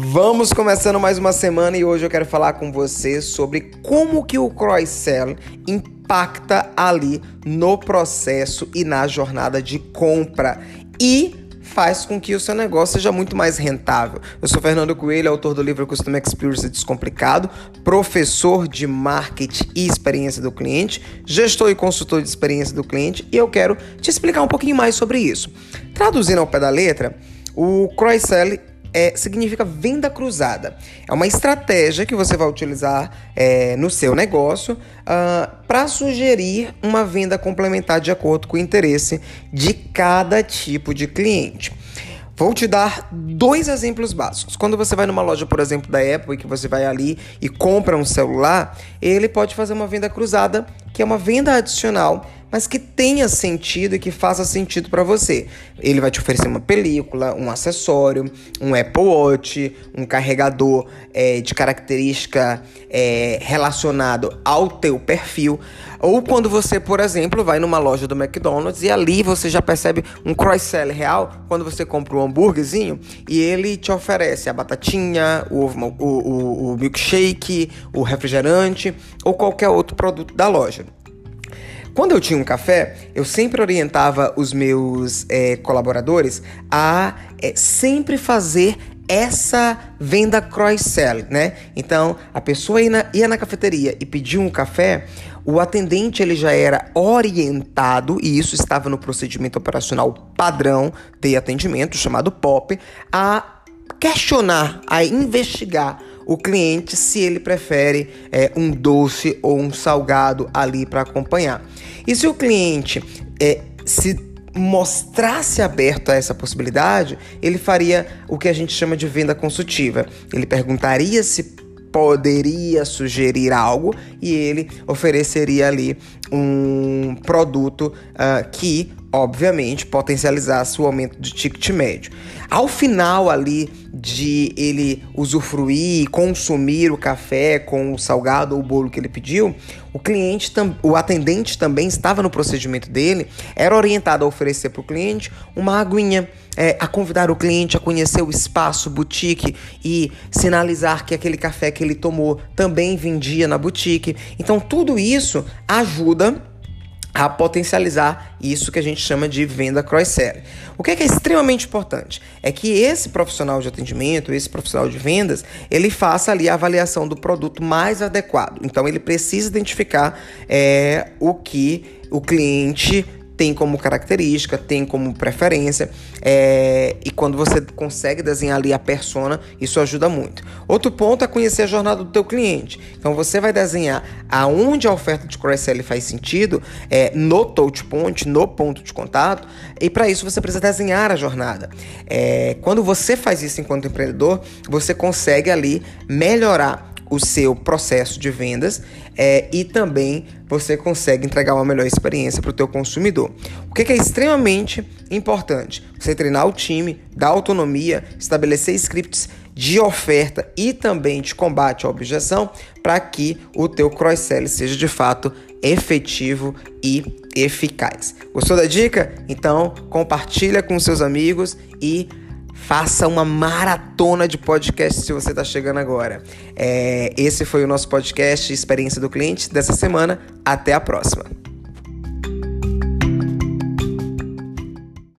Vamos começando mais uma semana e hoje eu quero falar com você sobre como que o cross-sell impacta ali no processo e na jornada de compra e faz com que o seu negócio seja muito mais rentável. Eu sou Fernando Coelho, autor do livro Customer Experience Descomplicado, professor de marketing e experiência do cliente, gestor e consultor de experiência do cliente e eu quero te explicar um pouquinho mais sobre isso. Traduzindo ao pé da letra, o cross-sell é, significa venda cruzada. É uma estratégia que você vai utilizar é, no seu negócio uh, ah, para sugerir uma venda complementar de acordo com o interesse de cada tipo de cliente. Vou te dar dois exemplos básicos. Quando você vai numa loja, por exemplo, da Apple, e que você vai ali e compra um celular, ele pode fazer uma venda cruzada, que é uma venda adicional mas que tenha sentido e que faça sentido para você. Ele vai te oferecer uma película, um acessório, um Apple Watch, um carregador é, de característica é, relacionado ao teu perfil. Ou quando você, por exemplo, vai numa loja do McDonald's e ali você já percebe um cross-sell real quando você compra um hambúrguerzinho e ele te oferece a batatinha, o, o, o, o milkshake, o refrigerante ou qualquer outro produto da loja. Quando eu tinha um café, eu sempre orientava os meus é, colaboradores a é, sempre fazer essa venda cross-sell, né? Então, a pessoa ia na, ia na cafeteria e pedia um café, o atendente ele já era orientado, e isso estava no procedimento operacional padrão de atendimento, chamado POP, a questionar, a investigar o cliente se ele prefere é, um doce ou um salgado ali para acompanhar. E se o cliente é, se mostrasse aberto a essa possibilidade, ele faria o que a gente chama de venda consultiva. Ele perguntaria se poderia sugerir algo e ele ofereceria ali um produto uh, que obviamente, potencializasse o aumento de ticket médio. Ao final ali de ele usufruir consumir o café com o salgado ou o bolo que ele pediu, o cliente, o atendente também estava no procedimento dele, era orientado a oferecer para o cliente uma aguinha, é, a convidar o cliente a conhecer o espaço boutique e sinalizar que aquele café que ele tomou também vendia na boutique. Então tudo isso ajuda a potencializar isso que a gente chama de venda cross-selling. O que é, que é extremamente importante é que esse profissional de atendimento, esse profissional de vendas, ele faça ali a avaliação do produto mais adequado. Então ele precisa identificar é, o que o cliente tem como característica, tem como preferência, é, e quando você consegue desenhar ali a persona, isso ajuda muito. Outro ponto é conhecer a jornada do teu cliente. Então você vai desenhar aonde a oferta de cross-sell faz sentido, é, no touch point, no ponto de contato, e para isso você precisa desenhar a jornada. É, quando você faz isso enquanto empreendedor, você consegue ali melhorar o seu processo de vendas é, e também você consegue entregar uma melhor experiência para o teu consumidor. O que é, que é extremamente importante? Você treinar o time, dar autonomia, estabelecer scripts de oferta e também de combate à objeção para que o teu cross-sell seja de fato efetivo e eficaz. Gostou da dica? Então compartilha com seus amigos e Faça uma maratona de podcast se você está chegando agora. É, esse foi o nosso podcast Experiência do Cliente dessa semana. Até a próxima.